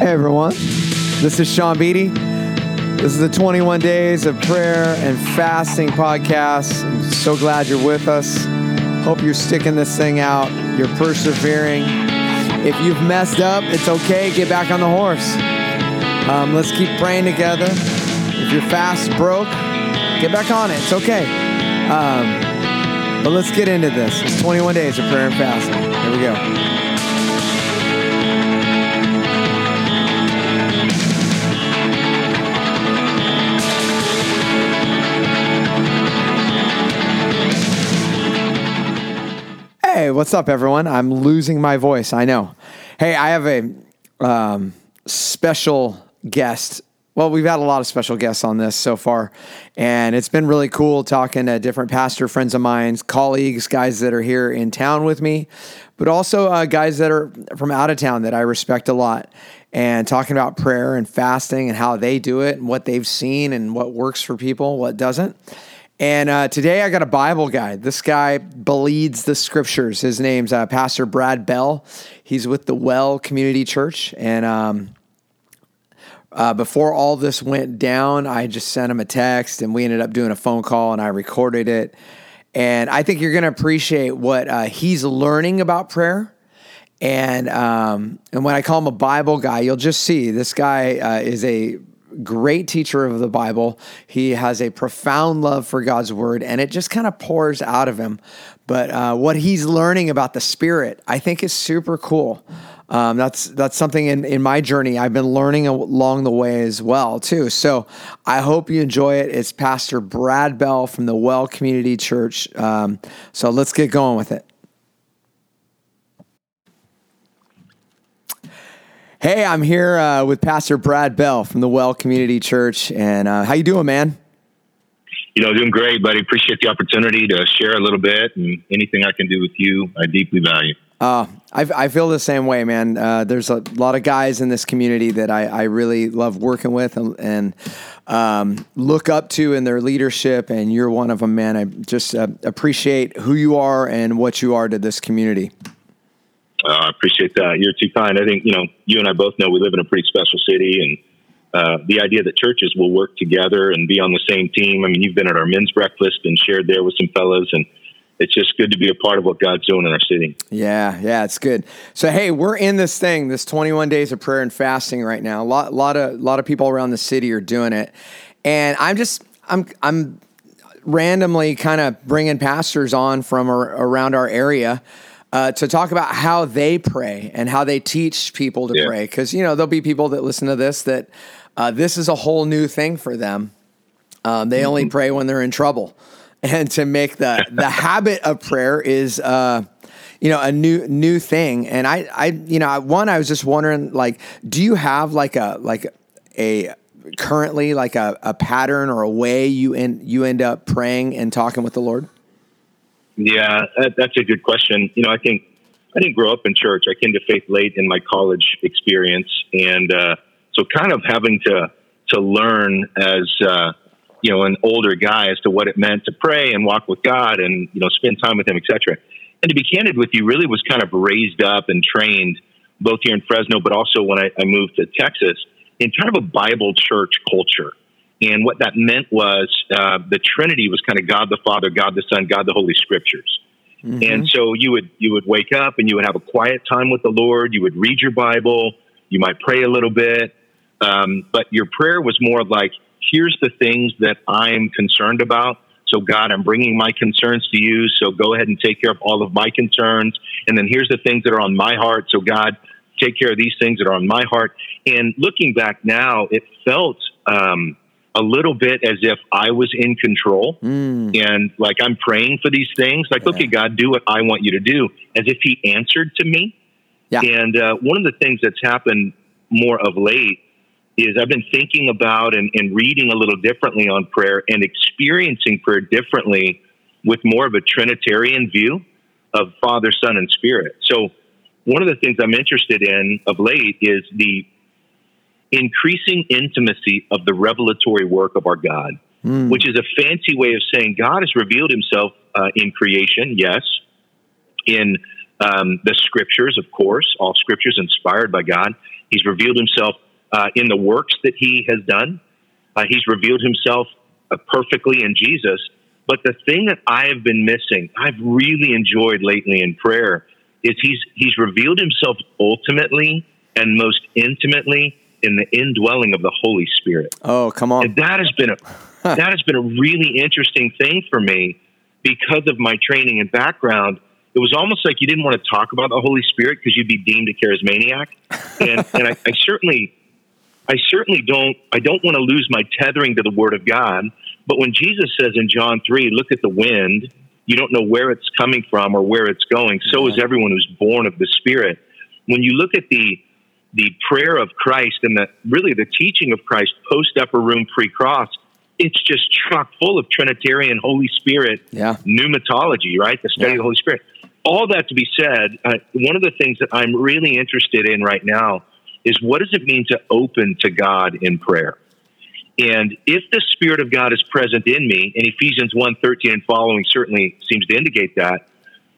Hey everyone, this is Sean Beatty. This is the 21 Days of Prayer and Fasting podcast. I'm so glad you're with us. Hope you're sticking this thing out. You're persevering. If you've messed up, it's okay. Get back on the horse. Um, let's keep praying together. If your fast broke, get back on it. It's okay. Um, but let's get into this. It's 21 days of prayer and fasting. Here we go. What's up, everyone? I'm losing my voice. I know. Hey, I have a um, special guest. Well, we've had a lot of special guests on this so far, and it's been really cool talking to different pastor friends of mine, colleagues, guys that are here in town with me, but also uh, guys that are from out of town that I respect a lot, and talking about prayer and fasting and how they do it and what they've seen and what works for people, what doesn't. And uh, today I got a Bible guy. This guy bleeds the scriptures. His name's uh, Pastor Brad Bell. He's with the Well Community Church. And um, uh, before all this went down, I just sent him a text and we ended up doing a phone call and I recorded it. And I think you're going to appreciate what uh, he's learning about prayer. And um, and when I call him a Bible guy, you'll just see this guy uh, is a great teacher of the Bible. He has a profound love for God's word, and it just kind of pours out of him. But uh, what he's learning about the Spirit, I think, is super cool. Um, that's that's something in, in my journey I've been learning along the way as well too. So I hope you enjoy it. It's Pastor Brad Bell from the Well Community Church. Um, so let's get going with it. Hey, I'm here uh, with Pastor Brad Bell from the Well Community Church, and uh, how you doing, man? You know, doing great, buddy. Appreciate the opportunity to share a little bit, and anything I can do with you, I deeply value. Uh, I, I feel the same way, man. Uh, there's a lot of guys in this community that I, I really love working with and, and um, look up to in their leadership, and you're one of them, man. I just uh, appreciate who you are and what you are to this community. Uh, I appreciate that. You're too kind. I think, you know, you and I both know we live in a pretty special city and uh, the idea that churches will work together and be on the same team. I mean, you've been at our men's breakfast and shared there with some fellows and it's just good to be a part of what God's doing in our city. Yeah, yeah, it's good. So, hey, we're in this thing, this 21 days of prayer and fasting right now. A lot, lot of, lot of people around the city are doing it, and I'm just, I'm, I'm randomly kind of bringing pastors on from around our area uh, to talk about how they pray and how they teach people to yeah. pray. Because, you know, there'll be people that listen to this that uh, this is a whole new thing for them. Um, they mm-hmm. only pray when they're in trouble. And to make the, the habit of prayer is, uh, you know, a new new thing. And I, I, you know, one, I was just wondering, like, do you have like a like a currently like a, a pattern or a way you end you end up praying and talking with the Lord? Yeah, that, that's a good question. You know, I think I didn't grow up in church. I came to faith late in my college experience, and uh, so kind of having to to learn as uh, you know an older guy as to what it meant to pray and walk with God, and you know spend time with Him, etc. And to be candid with you, really was kind of raised up and trained both here in Fresno, but also when I, I moved to Texas in kind of a Bible church culture. And what that meant was uh, the Trinity was kind of God the Father, God the Son, God the Holy Scriptures. Mm-hmm. And so you would you would wake up and you would have a quiet time with the Lord. You would read your Bible. You might pray a little bit, um, but your prayer was more like, "Here's the things that I'm concerned about." So God, I'm bringing my concerns to you. So go ahead and take care of all of my concerns. And then here's the things that are on my heart. So God, take care of these things that are on my heart. And looking back now, it felt um, a little bit as if I was in control mm. and like I'm praying for these things. Like, yeah. okay, God, do what I want you to do, as if He answered to me. Yeah. And uh, one of the things that's happened more of late is I've been thinking about and, and reading a little differently on prayer and experiencing prayer differently with more of a Trinitarian view of Father, Son, and Spirit. So, one of the things I'm interested in of late is the increasing intimacy of the revelatory work of our God, mm. which is a fancy way of saying God has revealed himself uh, in creation, yes, in um, the scriptures, of course, all scriptures inspired by God. He's revealed himself uh, in the works that he has done. Uh, he's revealed himself uh, perfectly in Jesus. But the thing that I have been missing, I've really enjoyed lately in prayer, is he's he's revealed himself ultimately and most intimately in the indwelling of the Holy Spirit. Oh, come on! And that has been a that has been a really interesting thing for me because of my training and background. It was almost like you didn't want to talk about the Holy Spirit because you'd be deemed a charismaniac, and and I, I certainly I certainly don't I don't want to lose my tethering to the Word of God. But when Jesus says in John three, "Look at the wind," you don't know where it's coming from or where it's going. So yeah. is everyone who's born of the Spirit. When you look at the the prayer of Christ and the really the teaching of Christ post upper room pre cross, it's just chock full of Trinitarian Holy Spirit yeah. pneumatology, right? The study yeah. of the Holy Spirit. All that to be said, uh, one of the things that I'm really interested in right now is what does it mean to open to God in prayer? And if the Spirit of God is present in me, and Ephesians 1 13 and following certainly seems to indicate that,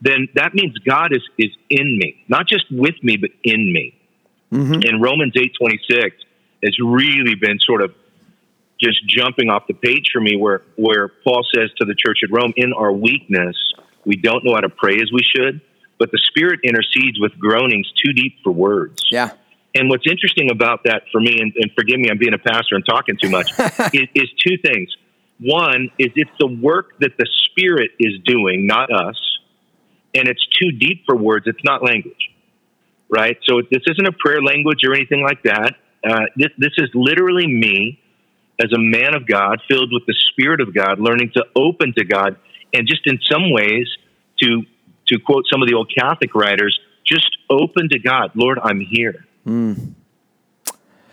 then that means God is, is in me, not just with me, but in me. Mm-hmm. And Romans 8 26 has really been sort of just jumping off the page for me where, where Paul says to the church at Rome, in our weakness, we don't know how to pray as we should, but the Spirit intercedes with groanings too deep for words. Yeah. And what's interesting about that for me, and, and forgive me, I'm being a pastor and talking too much, is, is two things. One is it's the work that the Spirit is doing, not us, and it's too deep for words. It's not language, right? So this isn't a prayer language or anything like that. Uh, this, this is literally me as a man of God, filled with the Spirit of God, learning to open to God, and just in some ways, to to quote some of the old Catholic writers, just open to God. Lord, I'm here. Mm.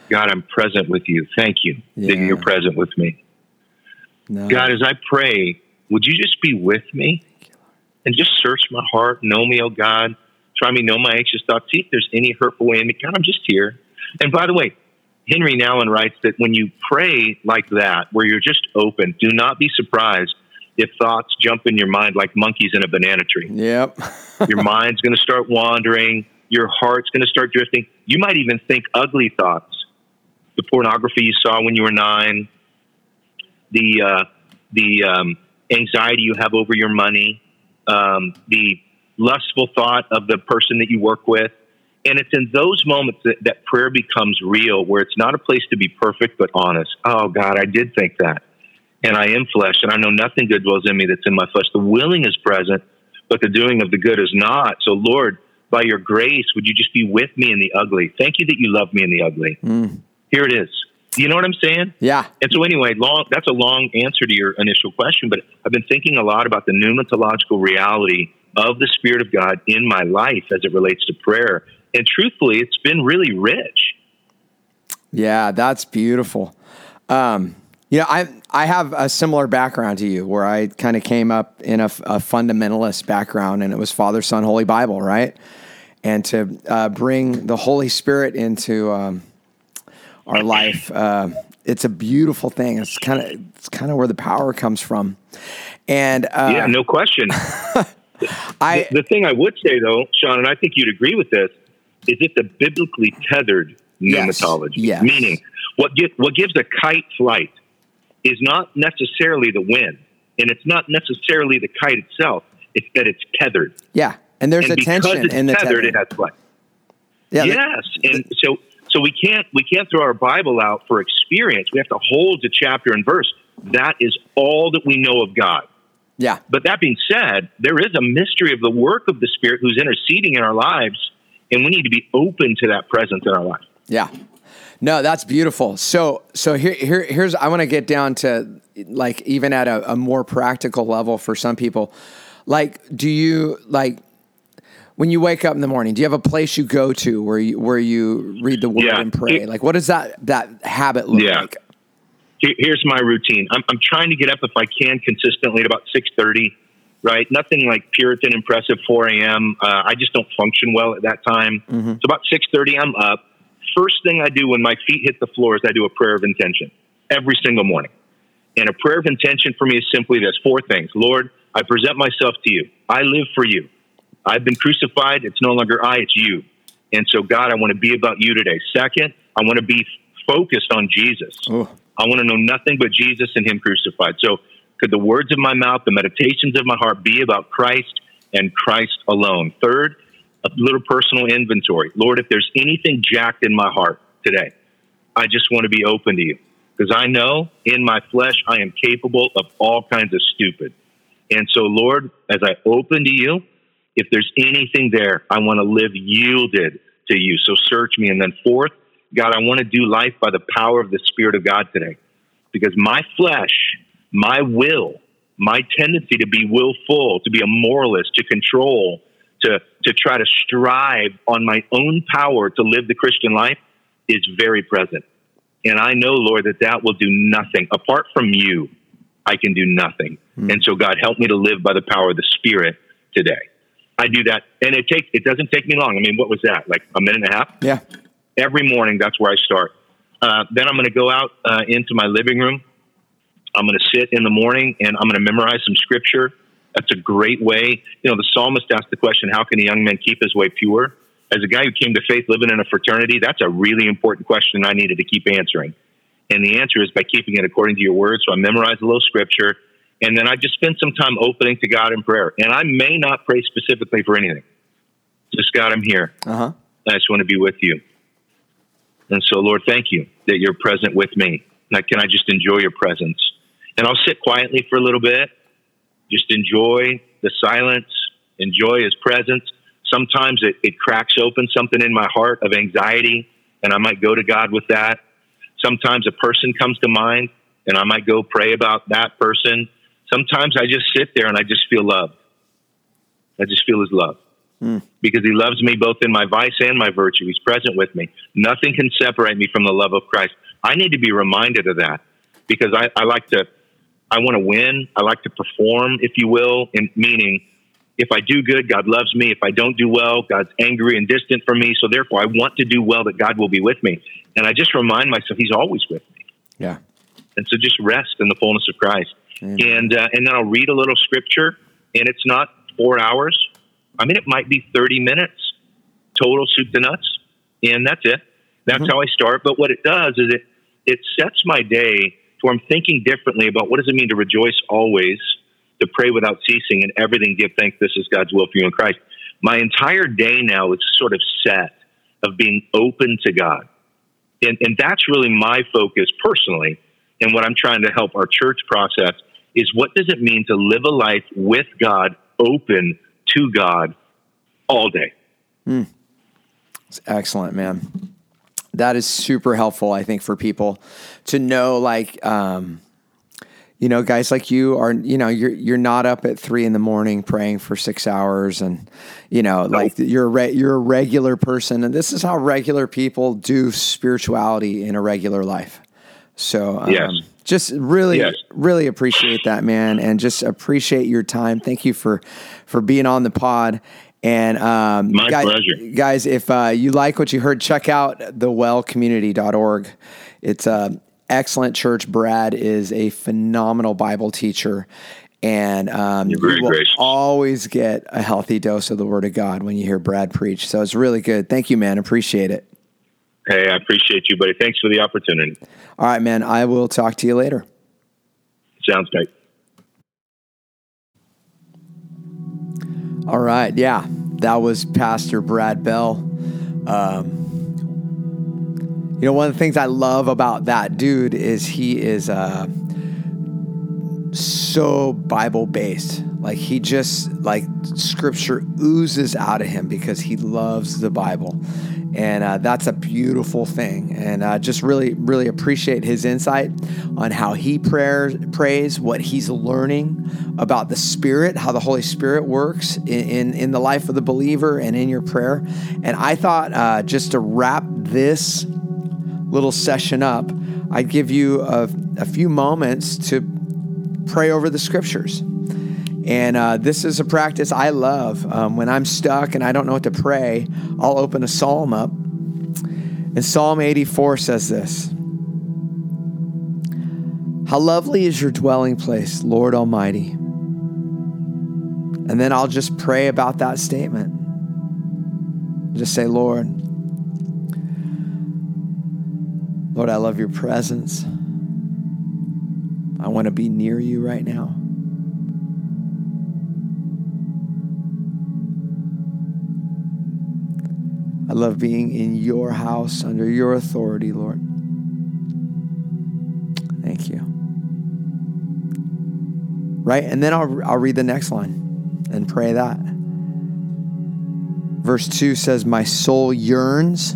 God, I'm present with you. Thank you yeah. that you're present with me. No. God, as I pray, would you just be with me and just search my heart, know me, oh God. Try me, know my anxious thoughts. See if there's any hurtful way in me. God, I'm just here. And by the way, Henry Nouwen writes that when you pray like that, where you're just open, do not be surprised if thoughts jump in your mind like monkeys in a banana tree. Yep. your mind's going to start wandering your heart's going to start drifting. You might even think ugly thoughts. The pornography you saw when you were nine, the uh, the um, anxiety you have over your money, um, the lustful thought of the person that you work with. And it's in those moments that, that prayer becomes real, where it's not a place to be perfect, but honest. Oh, God, I did think that. And I am flesh, and I know nothing good dwells in me that's in my flesh. The willing is present, but the doing of the good is not. So, Lord, by your grace, would you just be with me in the ugly? Thank you that you love me in the ugly. Mm. Here it is. You know what I'm saying? Yeah. And so, anyway, long, that's a long answer to your initial question, but I've been thinking a lot about the pneumatological reality of the Spirit of God in my life as it relates to prayer. And truthfully, it's been really rich. Yeah, that's beautiful. Um, you know, I I have a similar background to you, where I kind of came up in a, a, fundamentalist background, and it was Father, Son, Holy Bible, right? And to uh, bring the Holy Spirit into um, our life, uh, it's a beautiful thing. It's kind of it's kind of where the power comes from. And uh, yeah, no question. I the, the thing I would say though, Sean, and I think you'd agree with this, is it's a biblically tethered pneumatology. Yes. Meaning, what get, what gives a kite flight is not necessarily the wind, and it's not necessarily the kite itself. It's that it's tethered. Yeah, and there's and a tension in the tethered. It has flight. Yeah, yes, the, and so so we can't we can't throw our Bible out for experience. We have to hold to chapter and verse. That is all that we know of God. Yeah. But that being said, there is a mystery of the work of the Spirit who's interceding in our lives, and we need to be open to that presence in our life. Yeah. No, that's beautiful. So, so here, here here's I want to get down to like even at a, a more practical level for some people. Like, do you like when you wake up in the morning? Do you have a place you go to where you where you read the word yeah. and pray? Like, what does that that habit look yeah. like? Here's my routine. I'm, I'm trying to get up if I can consistently at about six thirty. Right, nothing like Puritan impressive 4 a.m. Uh, I just don't function well at that time. Mm-hmm. So about 6:30, I'm up first thing I do when my feet hit the floor is I do a prayer of intention every single morning. And a prayer of intention for me is simply this four things. Lord, I present myself to you. I live for you. I've been crucified. It's no longer I, it's you. And so, God, I want to be about you today. Second, I want to be focused on Jesus. I want to know nothing but Jesus and Him crucified. So, could the words of my mouth, the meditations of my heart be about Christ and Christ alone? Third, a little personal inventory. Lord, if there's anything jacked in my heart today, I just want to be open to you because I know in my flesh I am capable of all kinds of stupid. And so, Lord, as I open to you, if there's anything there, I want to live yielded to you. So search me. And then, fourth, God, I want to do life by the power of the Spirit of God today because my flesh, my will, my tendency to be willful, to be a moralist, to control, to, to try to strive on my own power to live the Christian life is very present. And I know, Lord, that that will do nothing. Apart from you, I can do nothing. Mm. And so, God, help me to live by the power of the Spirit today. I do that, and it takes it doesn't take me long. I mean, what was that? Like a minute and a half? Yeah. Every morning, that's where I start. Uh, then I'm going to go out uh, into my living room. I'm going to sit in the morning and I'm going to memorize some scripture. That's a great way. You know, the psalmist asked the question, "How can a young man keep his way pure?" As a guy who came to faith living in a fraternity, that's a really important question I needed to keep answering. And the answer is by keeping it according to your word. So I memorize a little scripture and then I just spend some time opening to God in prayer. And I may not pray specifically for anything. Just God, I'm here. Uh-huh. I just want to be with you. And so, Lord, thank you that you're present with me. Now, can I just enjoy your presence? And I'll sit quietly for a little bit, just enjoy the silence, enjoy his presence. Sometimes it, it cracks open something in my heart of anxiety, and I might go to God with that. Sometimes a person comes to mind, and I might go pray about that person sometimes I just sit there and I just feel love. I just feel his love mm. because he loves me both in my vice and my virtue. He's present with me. Nothing can separate me from the love of Christ. I need to be reminded of that because I, I like to, I want to win. I like to perform, if you will, in meaning if I do good, God loves me. If I don't do well, God's angry and distant from me. So therefore, I want to do well that God will be with me. And I just remind myself He's always with me. Yeah. And so just rest in the fullness of Christ. And uh, and then I'll read a little scripture, and it's not four hours. I mean, it might be thirty minutes total, soup to nuts, and that's it. That's mm-hmm. how I start. But what it does is it it sets my day to I'm thinking differently about what does it mean to rejoice always, to pray without ceasing, and everything give thanks. This is God's will for you in Christ. My entire day now is sort of set of being open to God. And, and that's really my focus personally and what I'm trying to help our church process is what does it mean to live a life with God, open to God all day? Mm. It's excellent, man. That is super helpful, I think, for people to know, like, um, you know, guys like you are, you know, you're you're not up at three in the morning praying for six hours, and you know, like you're a re- you're a regular person, and this is how regular people do spirituality in a regular life. So, um, yes. just really yes. really appreciate that man and just appreciate your time. Thank you for for being on the pod. And um, my guys, pleasure. guys if uh, you like what you heard check out thewellcommunity.org it's a excellent church. Brad is a phenomenal bible teacher. And um, you will gracious. always get a healthy dose of the word of god when you hear brad preach. So it's really good. Thank you man. Appreciate it Hey, I appreciate you, buddy. Thanks for the opportunity. All right, man. I will talk to you later. Sounds great. All right. Yeah. That was Pastor Brad Bell. Um, you know, one of the things I love about that dude is he is uh, so Bible based. Like he just like scripture oozes out of him because he loves the Bible and uh, that's a beautiful thing. And uh, just really, really appreciate his insight on how he prays, prays, what he's learning about the Spirit, how the Holy Spirit works in, in, in the life of the believer and in your prayer. And I thought uh, just to wrap this little session up, I'd give you a, a few moments to pray over the scriptures. And uh, this is a practice I love. Um, when I'm stuck and I don't know what to pray, I'll open a psalm up. And Psalm 84 says this How lovely is your dwelling place, Lord Almighty. And then I'll just pray about that statement. Just say, Lord, Lord, I love your presence. I want to be near you right now. I love being in your house under your authority, Lord. Thank you. Right? And then I'll, I'll read the next line and pray that. Verse 2 says, My soul yearns,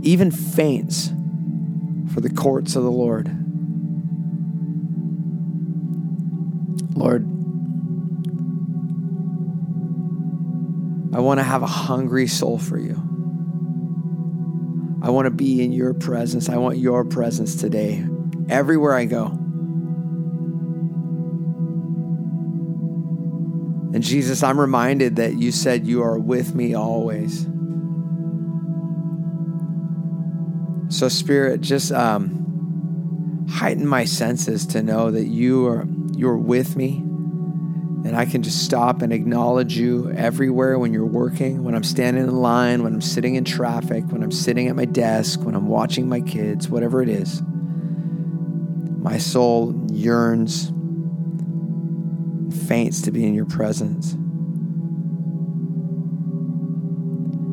even faints, for the courts of the Lord. Lord, have a hungry soul for you. I want to be in your presence. I want your presence today, everywhere I go. And Jesus, I'm reminded that you said you are with me always. So, Spirit, just um, heighten my senses to know that you are you're with me, I can just stop and acknowledge you everywhere when you're working, when I'm standing in line, when I'm sitting in traffic, when I'm sitting at my desk, when I'm watching my kids, whatever it is. My soul yearns faints to be in your presence.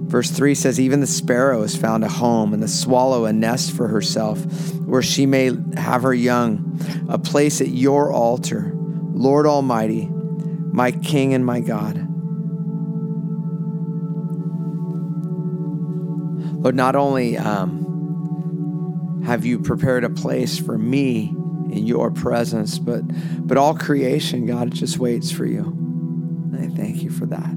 Verse 3 says, Even the sparrow has found a home, and the swallow a nest for herself, where she may have her young, a place at your altar, Lord Almighty, my King and my God. Lord, not only um, have you prepared a place for me in your presence, but but all creation, God, just waits for you. And I thank you for that.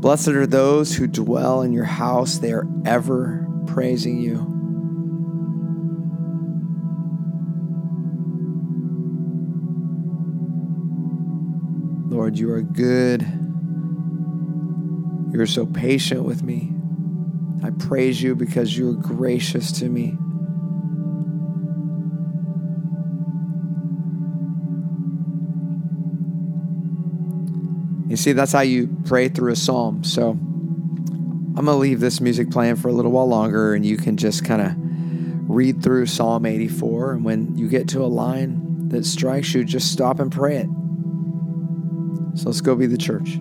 Blessed are those who dwell in your house, they are ever praising you. Lord, you are good. You're so patient with me. I praise you because you are gracious to me. You see, that's how you pray through a psalm. So I'm going to leave this music playing for a little while longer, and you can just kind of read through Psalm 84. And when you get to a line that strikes you, just stop and pray it. So let's go be the church.